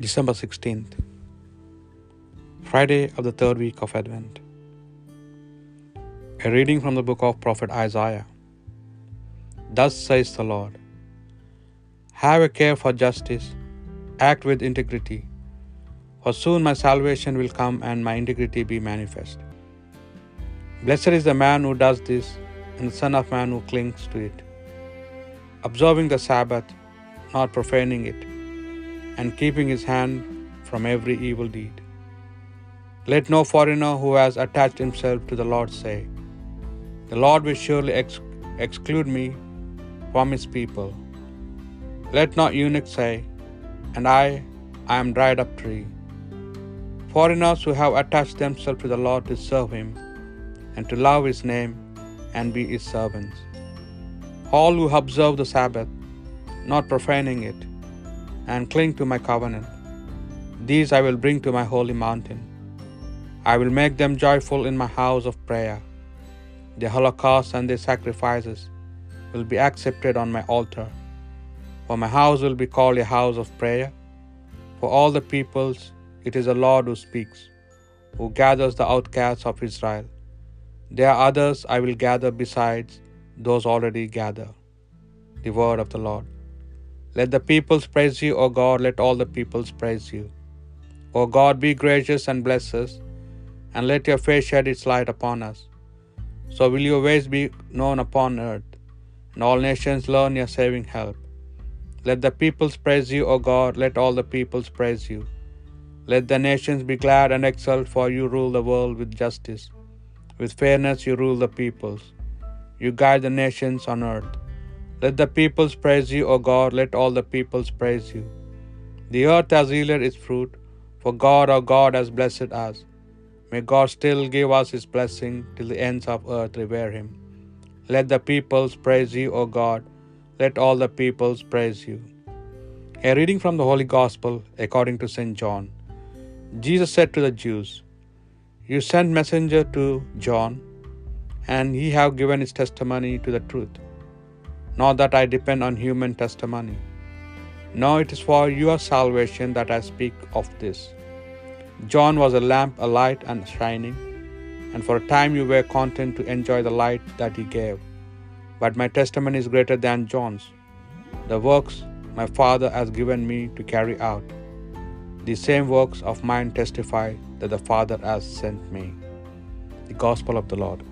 December 16th, Friday of the third week of Advent. A reading from the book of Prophet Isaiah. Thus says the Lord Have a care for justice, act with integrity, for soon my salvation will come and my integrity be manifest. Blessed is the man who does this, and the Son of Man who clings to it, observing the Sabbath, not profaning it and keeping his hand from every evil deed. Let no foreigner who has attached himself to the Lord say, The Lord will surely ex- exclude me from his people. Let not eunuch say, And I, I am dried up tree. Foreigners who have attached themselves to the Lord to serve him and to love his name and be his servants. All who observe the Sabbath, not profaning it, and cling to my covenant. These I will bring to my holy mountain. I will make them joyful in my house of prayer. Their holocausts and their sacrifices will be accepted on my altar. For my house will be called a house of prayer. For all the peoples, it is the Lord who speaks, who gathers the outcasts of Israel. There are others I will gather besides those already gathered. The word of the Lord. Let the peoples praise you, O God, let all the peoples praise you. O God, be gracious and bless us, and let your face shed its light upon us. So will your ways be known upon earth, and all nations learn your saving help. Let the peoples praise you, O God, let all the peoples praise you. Let the nations be glad and exult, for you rule the world with justice. With fairness you rule the peoples. You guide the nations on earth. Let the peoples praise you, O God, let all the peoples praise you. The earth has yielded its fruit, for God, our God, has blessed us. May God still give us his blessing till the ends of earth revere him. Let the peoples praise you, O God, let all the peoples praise you. A reading from the Holy Gospel according to St. John. Jesus said to the Jews, You sent messenger to John, and he have given his testimony to the truth. Not that I depend on human testimony. No, it is for your salvation that I speak of this. John was a lamp, a light, and shining, and for a time you were content to enjoy the light that he gave. But my testimony is greater than John's. The works my Father has given me to carry out. The same works of mine testify that the Father has sent me. The Gospel of the Lord.